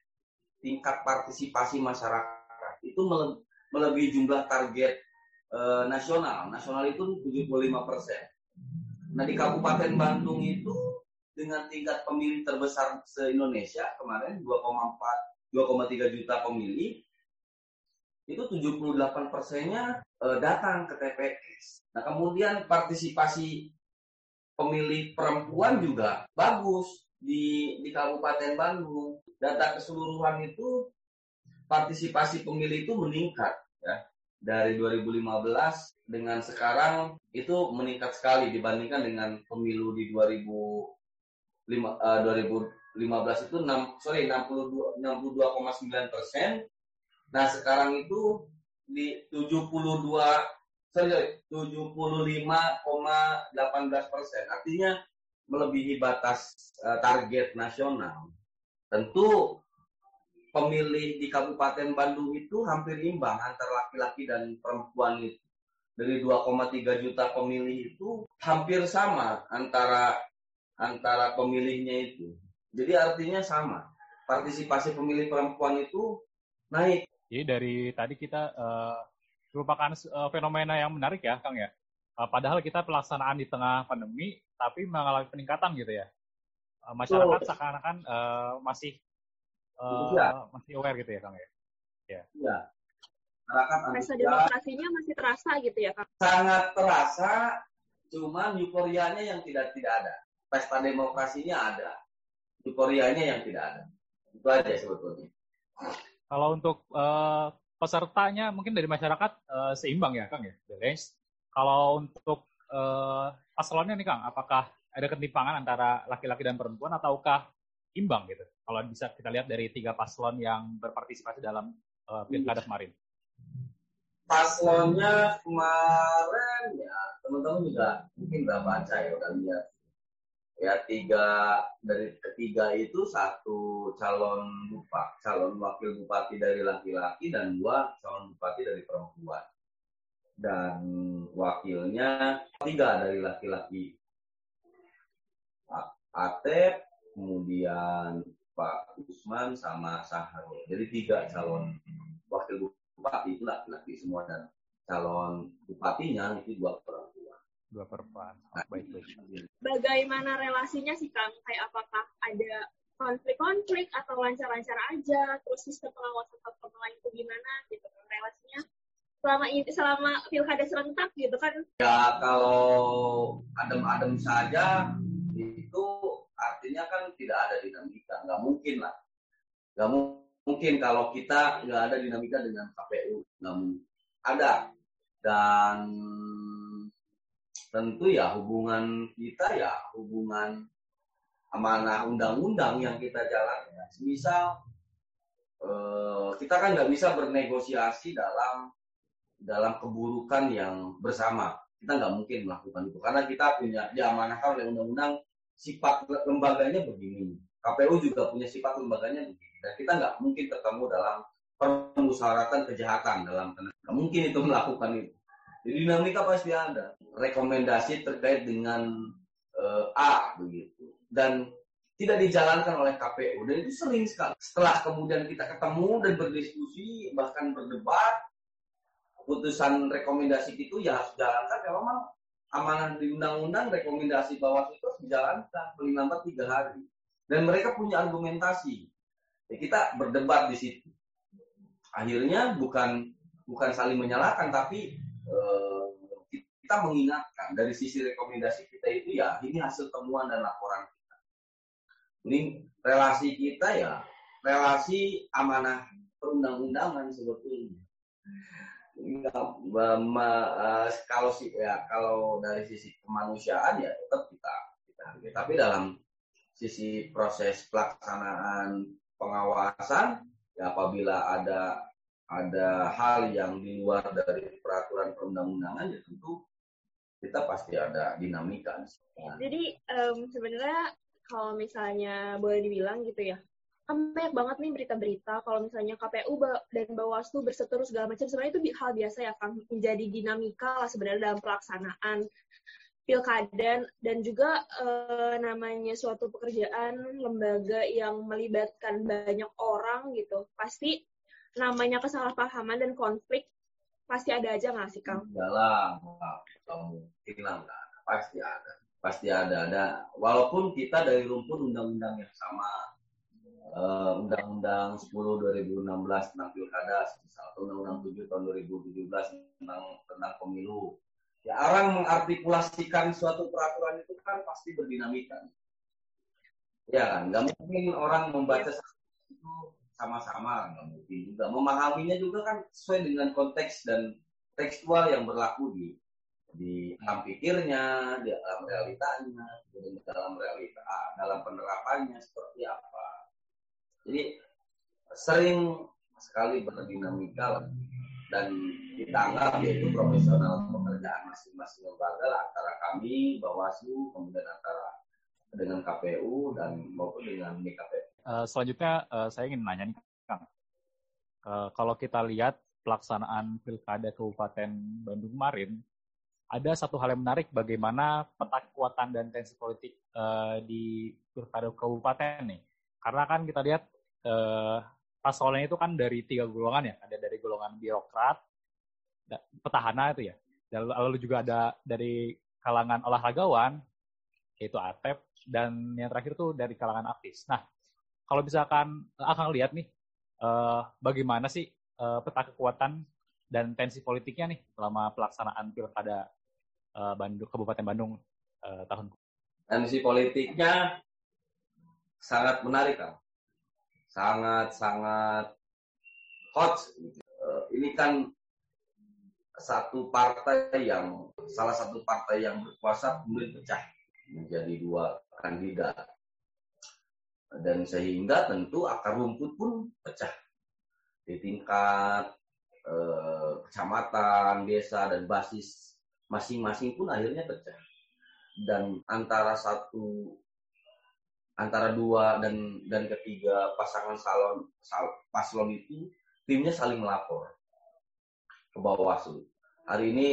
tingkat partisipasi masyarakat itu melebihi jumlah target e, nasional. Nasional itu 75 persen. Nah di Kabupaten Bandung itu dengan tingkat pemilih terbesar se-Indonesia kemarin 2,4 2,3 juta pemilih itu 78 persennya e, datang ke TPS. Nah kemudian partisipasi pemilih perempuan juga bagus di di Kabupaten Bandung. Data keseluruhan itu partisipasi pemilih itu meningkat ya dari 2015 dengan sekarang itu meningkat sekali dibandingkan dengan pemilu di 2005, uh, 2015 itu 6 sorry 62 62,9 persen. Nah sekarang itu di 72 sorry 75,18 persen. Artinya melebihi batas uh, target nasional. Tentu pemilih di Kabupaten Bandung itu hampir imbang antara laki-laki dan perempuan itu. Dari 2,3 juta pemilih itu hampir sama antara antara pemilihnya itu. Jadi artinya sama. Partisipasi pemilih perempuan itu naik. Jadi dari tadi kita uh, merupakan uh, fenomena yang menarik ya, Kang ya. Uh, padahal kita pelaksanaan di tengah pandemi, tapi mengalami peningkatan gitu ya. Uh, masyarakat seakan-akan uh, masih uh, ya. masih aware gitu ya Kang ya? Ya. Iya. Rasa demokrasinya masih terasa gitu ya Kang? Sangat terasa, cuman euforianya yang tidak tidak ada. Pesta demokrasinya ada, euforianya yang tidak ada. Itu aja sebetulnya. Kalau untuk uh, pesertanya mungkin dari masyarakat uh, seimbang ya Kang ya, balance. Kalau untuk uh, paslonnya nih Kang, apakah ada ketimpangan antara laki-laki dan perempuan ataukah imbang gitu. Kalau bisa kita lihat dari tiga paslon yang berpartisipasi dalam uh, pilkada kemarin. Paslonnya kemarin ya teman-teman juga mungkin udah baca ya udah lihat ya tiga dari ketiga itu satu calon bupati calon wakil bupati dari laki-laki dan dua calon bupati dari perempuan dan wakilnya tiga dari laki-laki Atep kemudian Pak Usman sama Sahrul. Jadi tiga calon wakil bupati itu laki-laki semua dan calon bupatinya itu dua perempuan. Dua perempuan. Oh, baik baik. Bagaimana relasinya sih Kang? Kayak apakah ada konflik-konflik atau lancar-lancar aja? Terus sistem pengawasan lain itu gimana gitu relasinya? Selama ini selama pilkada serentak gitu kan? Ya kalau adem-adem saja itu artinya kan tidak ada dinamika. Nggak mungkin lah. Nggak mungkin kalau kita nggak ada dinamika dengan KPU nggak ada. Dan tentu ya hubungan kita ya hubungan amanah undang-undang yang kita jalankan misal eh, kita kan nggak bisa bernegosiasi dalam dalam keburukan yang bersama kita nggak mungkin melakukan itu karena kita punya diamanahkan oleh undang-undang sifat lembaganya begini. KPU juga punya sifat lembaganya begini. Dan kita nggak mungkin ketemu dalam permusyawaratan kejahatan dalam nggak mungkin itu melakukan itu. Jadi dinamika pasti ada. Rekomendasi terkait dengan uh, A begitu. Dan tidak dijalankan oleh KPU dan itu sering sekali. Setelah kemudian kita ketemu dan berdiskusi bahkan berdebat, putusan rekomendasi itu ya harus jalankan ya memang amanah di undang-undang rekomendasi bawah itu harus dijalankan paling lambat tiga hari. Dan mereka punya argumentasi. Ya, kita berdebat di situ. Akhirnya bukan bukan saling menyalahkan tapi eh, kita mengingatkan. Dari sisi rekomendasi kita itu ya ini hasil temuan dan laporan kita. Ini relasi kita ya relasi amanah perundang-undangan sebetulnya uh, kalau sih ya kalau dari sisi kemanusiaan ya tetap kita kita hargai. Tapi dalam sisi proses pelaksanaan pengawasan ya apabila ada ada hal yang di luar dari peraturan perundang-undangan ya tentu kita pasti ada dinamika. Jadi um, sebenarnya kalau misalnya boleh dibilang gitu ya, kan banyak banget nih berita-berita kalau misalnya KPU dan Bawaslu berseteru segala macam. Sebenarnya itu hal biasa ya kan menjadi dinamika lah sebenarnya dalam pelaksanaan pilkada dan juga e, namanya suatu pekerjaan lembaga yang melibatkan banyak orang gitu. Pasti namanya kesalahpahaman dan konflik pasti ada aja nggak sih Kang? Dalam hilang pasti ada. Pasti ada ada. Walaupun kita dari rumpun undang-undang yang sama uh, Undang-Undang 10 2016 tentang pilkada, atau Undang-Undang 7 tahun 2017 tentang tentang pemilu. Ya orang mengartikulasikan suatu peraturan itu kan pasti berdinamika. Ya kan, nggak mungkin orang membaca itu sama-sama, nggak mungkin juga. Memahaminya juga kan sesuai dengan konteks dan tekstual yang berlaku di di dalam pikirnya, di dalam realitanya, di dalam realita, dalam penerapannya seperti apa. Jadi sering sekali berdinamika dan kita anggap yaitu profesional pekerjaan masing-masing lembaga antara kami, Bawaslu, kemudian antara dengan KPU dan maupun dengan MKP. Uh, eh, selanjutnya uh, saya ingin nanya nih Kang, uh, kalau kita lihat pelaksanaan pilkada Kabupaten Bandung kemarin, ada satu hal yang menarik bagaimana peta kekuatan dan tensi politik uh, di pilkada kabupaten nih. Karena kan kita lihat uh, paslonnya itu kan dari tiga golongan ya, ada dari golongan birokrat, petahana itu ya, dan lalu juga ada dari kalangan olahragawan, yaitu ATEP, dan yang terakhir tuh dari kalangan artis. Nah, kalau misalkan akan lihat nih, uh, bagaimana sih uh, peta kekuatan dan tensi politiknya nih selama pelaksanaan pilkada uh, Bandung Kabupaten Bandung uh, tahun tensi politiknya sangat menarik kan sangat sangat hot uh, ini kan satu partai yang salah satu partai yang berkuasa kemudian pecah menjadi dua kandidat. Dan sehingga tentu akar rumput pun pecah. Di tingkat eh, kecamatan, desa dan basis masing-masing pun akhirnya pecah. Dan antara satu antara dua dan dan ketiga pasangan salon sal, paslon itu timnya saling melapor ke Bawaslu. Hari ini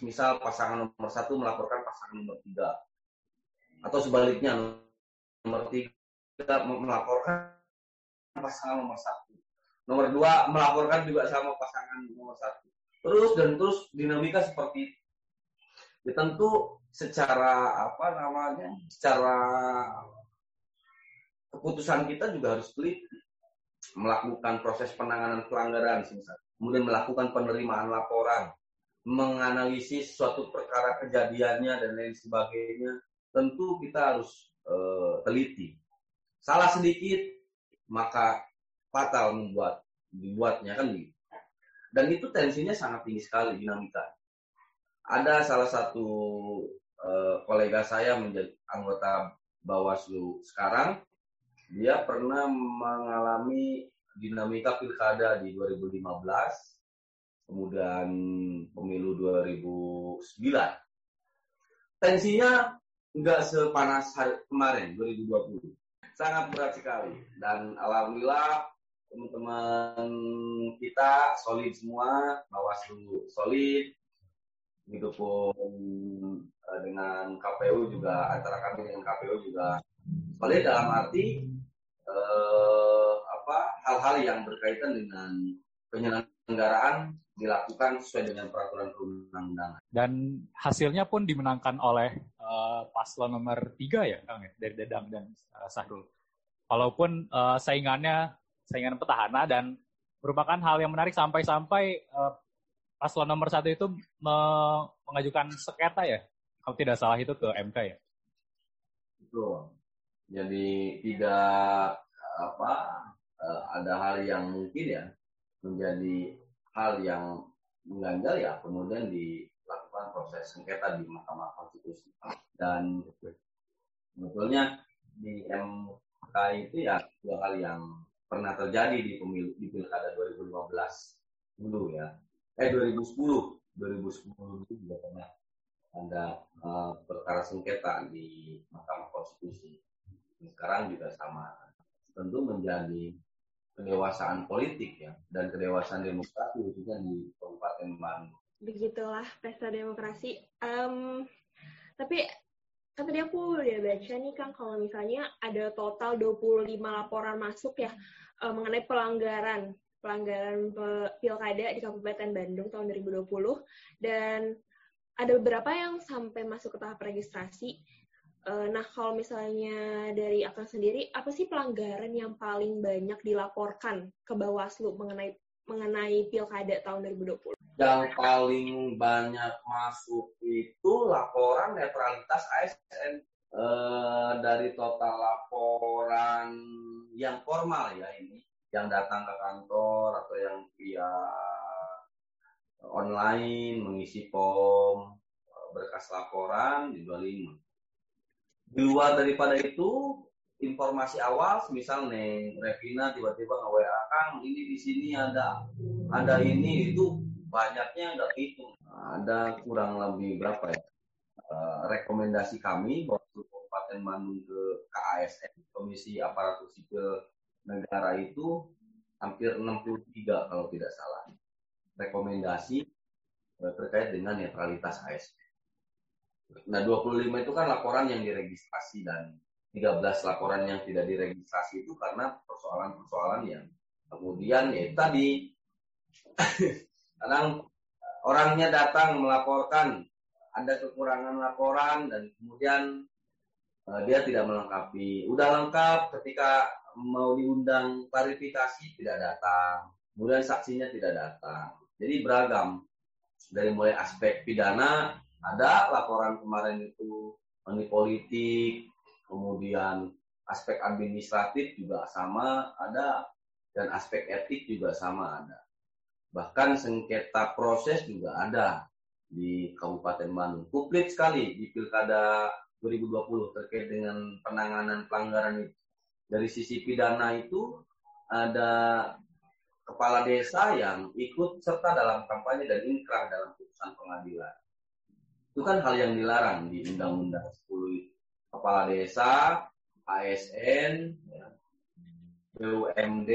misal pasangan nomor satu melaporkan pasangan nomor tiga atau sebaliknya nomor tiga melaporkan pasangan nomor satu Nomor dua melaporkan juga sama pasangan nomor satu. Terus dan terus dinamika seperti itu. Ya, tentu secara apa namanya, secara keputusan kita juga harus teliti melakukan proses penanganan pelanggaran kemudian melakukan penerimaan laporan, menganalisis suatu perkara kejadiannya dan lain sebagainya, tentu kita harus uh, teliti. Salah sedikit maka fatal membuat dibuatnya kan gitu. Dan itu tensinya sangat tinggi sekali dinamika. Ada salah satu uh, kolega saya menjadi anggota Bawaslu sekarang, dia pernah mengalami dinamika pilkada di 2015, kemudian pemilu 2009. Tensinya nggak sepanas hari kemarin 2020 sangat berat sekali dan alhamdulillah teman-teman kita solid semua, Bawaslu solid, begitu pun dengan KPU juga antara kami dengan KPU juga solid dalam arti uh, apa hal-hal yang berkaitan dengan penyelenggaraan dilakukan sesuai dengan peraturan perundang-undangan. Dan hasilnya pun dimenangkan oleh uh, paslon nomor tiga ya, Kang ya, dari Dedang dan uh, Sahrul. Walaupun uh, saingannya saingan petahana dan merupakan hal yang menarik sampai-sampai uh, paslon nomor satu itu me mengajukan sengketa ya, kalau tidak salah itu ke MK ya. Betul. Jadi tidak apa uh, ada hal yang mungkin ya menjadi hal yang mengganjal ya kemudian dilakukan proses sengketa di Mahkamah Konstitusi dan sebetulnya di MK itu ya dua hal yang pernah terjadi di pemilu di pilkada 2015 dulu ya eh 2010 2010 itu juga pernah ada uh, perkara sengketa di Mahkamah Konstitusi sekarang juga sama tentu menjadi kedewasaan politik ya dan kedewasaan demokrasi khususnya di Kabupaten Bandung. Begitulah pesta demokrasi. Um, tapi kan tadi aku udah baca nih Kang kalau misalnya ada total 25 laporan masuk ya uh, mengenai pelanggaran pelanggaran pilkada di Kabupaten Bandung tahun 2020 dan ada beberapa yang sampai masuk ke tahap registrasi. Uh, nah, kalau misalnya dari Akang sendiri, apa sih pelanggaran yang paling banyak dilaporkan ke Bawaslu mengenai mengenai pilkada tahun 2020? yang paling banyak masuk itu laporan netralitas ASN e, dari total laporan yang formal ya ini yang datang ke kantor atau yang via online, mengisi form, berkas laporan di 25. Di luar daripada itu, informasi awal, misal nih Revina tiba-tiba nge WA Kang, ini di sini ada ada ini itu banyaknya nggak itu. Ada kurang lebih berapa ya? Uh, rekomendasi kami waktu Kabupaten Bandung ke KASN, Komisi Aparatur Sipil Negara itu hampir 63 kalau tidak salah. Rekomendasi uh, terkait dengan netralitas ASN. Nah, 25 itu kan laporan yang diregistrasi dan 13 laporan yang tidak diregistrasi itu karena persoalan-persoalan yang kemudian ya tadi kadang orangnya datang melaporkan ada kekurangan laporan dan kemudian uh, dia tidak melengkapi. Udah lengkap ketika mau diundang klarifikasi tidak datang. Kemudian saksinya tidak datang. Jadi beragam. Dari mulai aspek pidana ada laporan kemarin itu money politik, kemudian aspek administratif juga sama ada dan aspek etik juga sama ada. Bahkan sengketa proses juga ada di Kabupaten Bandung. Publik sekali di Pilkada 2020 terkait dengan penanganan pelanggaran itu. Dari sisi pidana itu ada kepala desa yang ikut serta dalam kampanye dan inkrah dalam putusan pengadilan itu kan hal yang dilarang di Undang-Undang 10 Kepala Desa, ASN, ya, BUMD,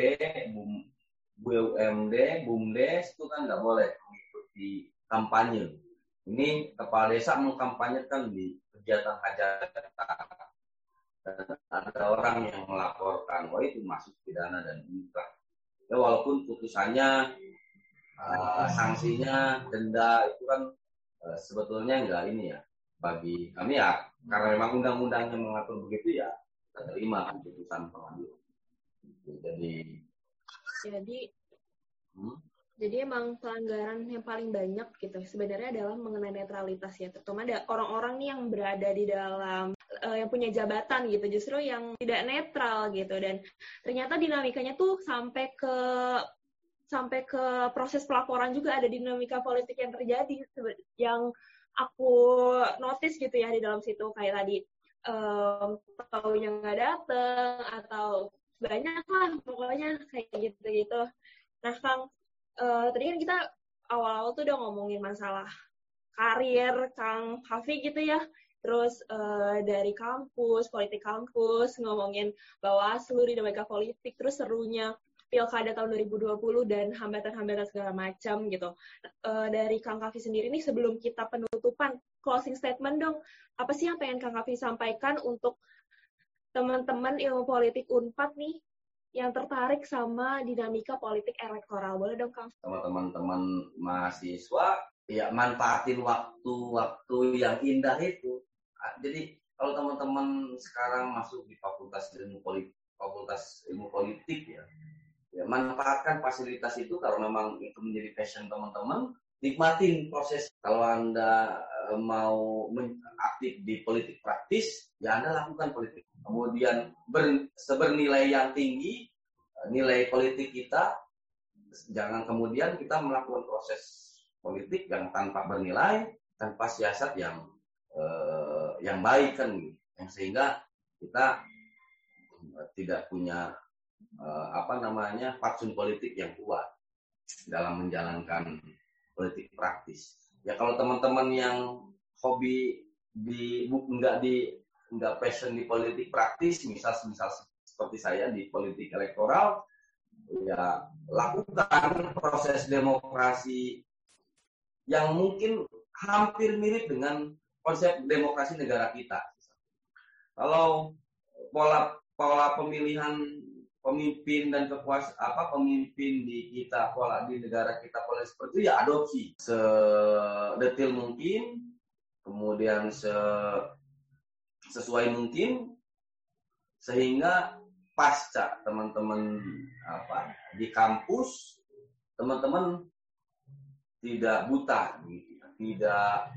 BUM, BUMD, BUMDes itu kan nggak boleh mengikuti kampanye. Ini kepala desa mengkampanyekan di kegiatan hajatan ada orang yang melaporkan, wah itu masuk pidana dan inkrah. Ya walaupun putusannya, uh, sanksinya, denda itu kan Eh, sebetulnya enggak ini ya bagi kami ya karena memang undang-undangnya mengatur begitu ya kita terima keputusan pengadilan. Jadi jadi hmm? jadi emang pelanggaran yang paling banyak gitu sebenarnya adalah mengenai netralitas ya terutama ada orang-orang nih yang berada di dalam uh, yang punya jabatan gitu justru yang tidak netral gitu. Dan ternyata dinamikanya tuh sampai ke sampai ke proses pelaporan juga ada dinamika politik yang terjadi yang aku notice gitu ya di dalam situ. Kayak tadi um, taunya nggak dateng atau banyak lah pokoknya kayak gitu gitu nah kang uh, tadi kan kita awal-awal tuh udah ngomongin masalah karir kang Hafi gitu ya terus uh, dari kampus politik kampus ngomongin bahwa seluruh dinamika politik terus serunya pilkada tahun 2020 dan hambatan-hambatan segala macam gitu. Uh, dari Kang Kavi sendiri nih sebelum kita penutupan closing statement dong, apa sih yang pengen Kang Kavi sampaikan untuk teman-teman ilmu politik Unpad nih yang tertarik sama dinamika politik elektoral. Boleh dong Kang? Teman-teman mahasiswa ya manfaatin waktu-waktu yang indah itu. Jadi kalau teman-teman sekarang masuk di Fakultas Ilmu Politik, Fakultas Ilmu Politik ya, ya, manfaatkan fasilitas itu kalau memang itu menjadi passion teman-teman nikmatin proses. Kalau anda e, mau aktif di politik praktis ya anda lakukan politik. Kemudian ber, sebernilai yang tinggi e, nilai politik kita jangan kemudian kita melakukan proses politik yang tanpa bernilai tanpa siasat yang uh, yang baik kan yang sehingga kita tidak punya uh, apa namanya fatsun politik yang kuat dalam menjalankan politik praktis. Ya kalau teman-teman yang hobi di enggak di enggak passion di politik praktis, misal misal seperti saya di politik elektoral, ya lakukan proses demokrasi yang mungkin hampir mirip dengan konsep demokrasi negara kita. Kalau pola pola pemilihan pemimpin dan kekuasaan apa pemimpin di kita pola di negara kita pola seperti itu ya adopsi sedetil mungkin kemudian se sesuai mungkin sehingga pasca teman-teman apa di kampus teman-teman tidak buta gitu tidak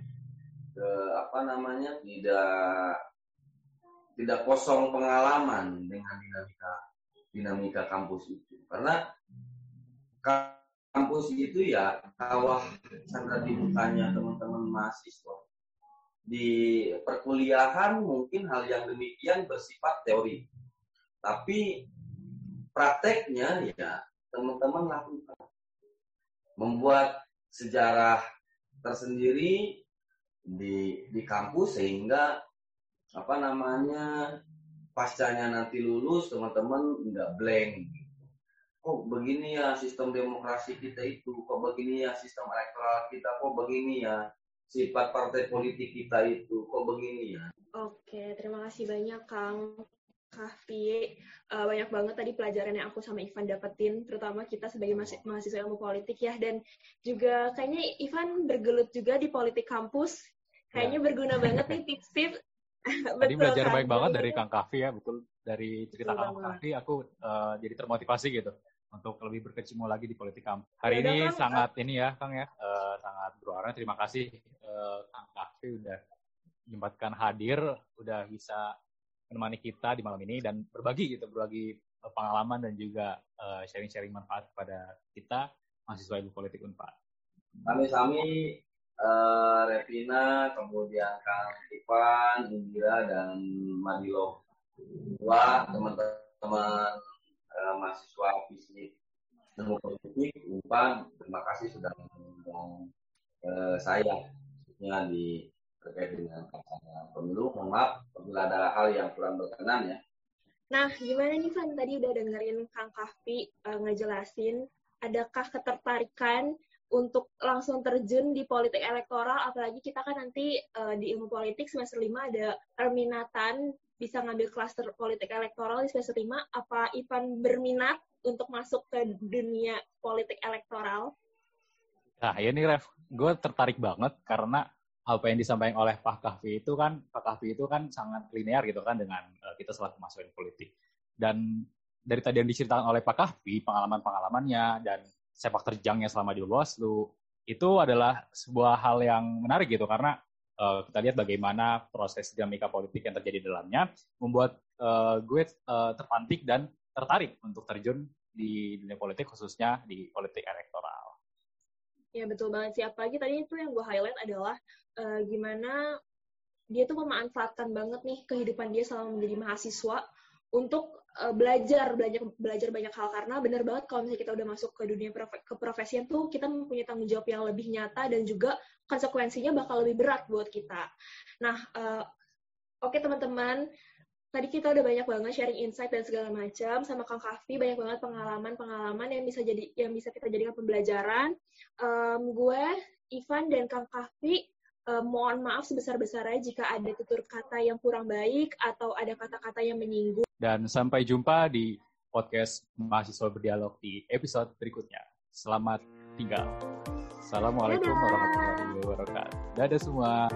apa namanya tidak tidak kosong pengalaman dengan dinamika dinamika kampus itu. Karena kampus itu ya kalau Sandra dibukanya teman-teman mahasiswa di perkuliahan mungkin hal yang demikian bersifat teori tapi prakteknya ya teman-teman lakukan membuat sejarah tersendiri di di kampus sehingga apa namanya pascanya nanti lulus teman-teman nggak blank kok begini ya sistem demokrasi kita itu? Kok begini ya sistem elektoral kita? Kok begini ya sifat partai politik kita itu? Kok begini ya? Oke terima kasih banyak kang Kahfi, uh, banyak banget tadi pelajaran yang aku sama Ivan dapetin, terutama kita sebagai mahasiswa ilmu politik ya, dan juga kayaknya Ivan bergelut juga di politik kampus, kayaknya ya. berguna banget nih tips-tips. Tadi belajar kan? baik banget dari Kang Kahfi ya, betul dari cerita Kang Kahfi aku uh, jadi termotivasi gitu untuk lebih berkecimpung lagi di politik kampus. Hari ya, ini kan, sangat uh, ini ya Kang ya, uh, sangat berwarna. Terima kasih uh, Kang Kahfi udah menyempatkan hadir, udah bisa menemani kita di malam ini dan berbagi gitu, berbagi uh, pengalaman dan juga uh, sharing-sharing manfaat kepada kita mahasiswa ilmu politik Unpad. Kami-kami uh, Revina, kemudian Kang Ivan, Indira dan Madilo. Dua teman-teman uh, mahasiswa fisik ilmu politik Unpad, terima kasih sudah mengundang uh, saya di terkait dengan pelaksanaan pemilu. Mohon maaf apabila ada hal yang kurang berkenan ya. Nah, gimana nih Van? Tadi udah dengerin Kang Kahfi uh, ngejelasin, adakah ketertarikan untuk langsung terjun di politik elektoral, apalagi kita kan nanti uh, di ilmu politik semester 5 ada perminatan bisa ngambil klaster politik elektoral di semester 5. Apa Ivan berminat untuk masuk ke dunia politik elektoral? Nah, ya nih Ref, gue tertarik banget karena apa yang disampaikan oleh Pak Kahfi itu kan Pak Kahfi itu kan sangat linear gitu kan dengan uh, kita selaku mahasiswa politik dan dari tadi yang diceritakan oleh Pak Kahfi pengalaman-pengalamannya dan sepak terjangnya selama di Bawaslu itu adalah sebuah hal yang menarik gitu karena uh, kita lihat bagaimana proses dinamika politik yang terjadi di dalamnya membuat uh, gue uh, terpantik dan tertarik untuk terjun di dunia politik khususnya di politik elektoral. Ya betul banget sih. Apalagi tadi itu yang gue highlight adalah uh, gimana dia tuh memanfaatkan banget nih kehidupan dia selama menjadi mahasiswa untuk uh, belajar belajar belajar banyak hal karena benar banget kalau misalnya kita udah masuk ke dunia profe keprofesian tuh kita mempunyai tanggung jawab yang lebih nyata dan juga konsekuensinya bakal lebih berat buat kita. Nah, uh, oke okay, teman-teman, tadi kita udah banyak banget sharing insight dan segala macam sama Kang Kafi banyak banget pengalaman-pengalaman yang bisa jadi yang bisa kita jadikan pembelajaran. Um, gue, Ivan dan Kang Kafi um, mohon maaf sebesar-besarnya jika ada tutur kata yang kurang baik atau ada kata-kata yang menyinggung. Dan sampai jumpa di podcast mahasiswa berdialog di episode berikutnya. Selamat tinggal. Assalamualaikum warahmatullahi wabarakatuh. Dadah semua.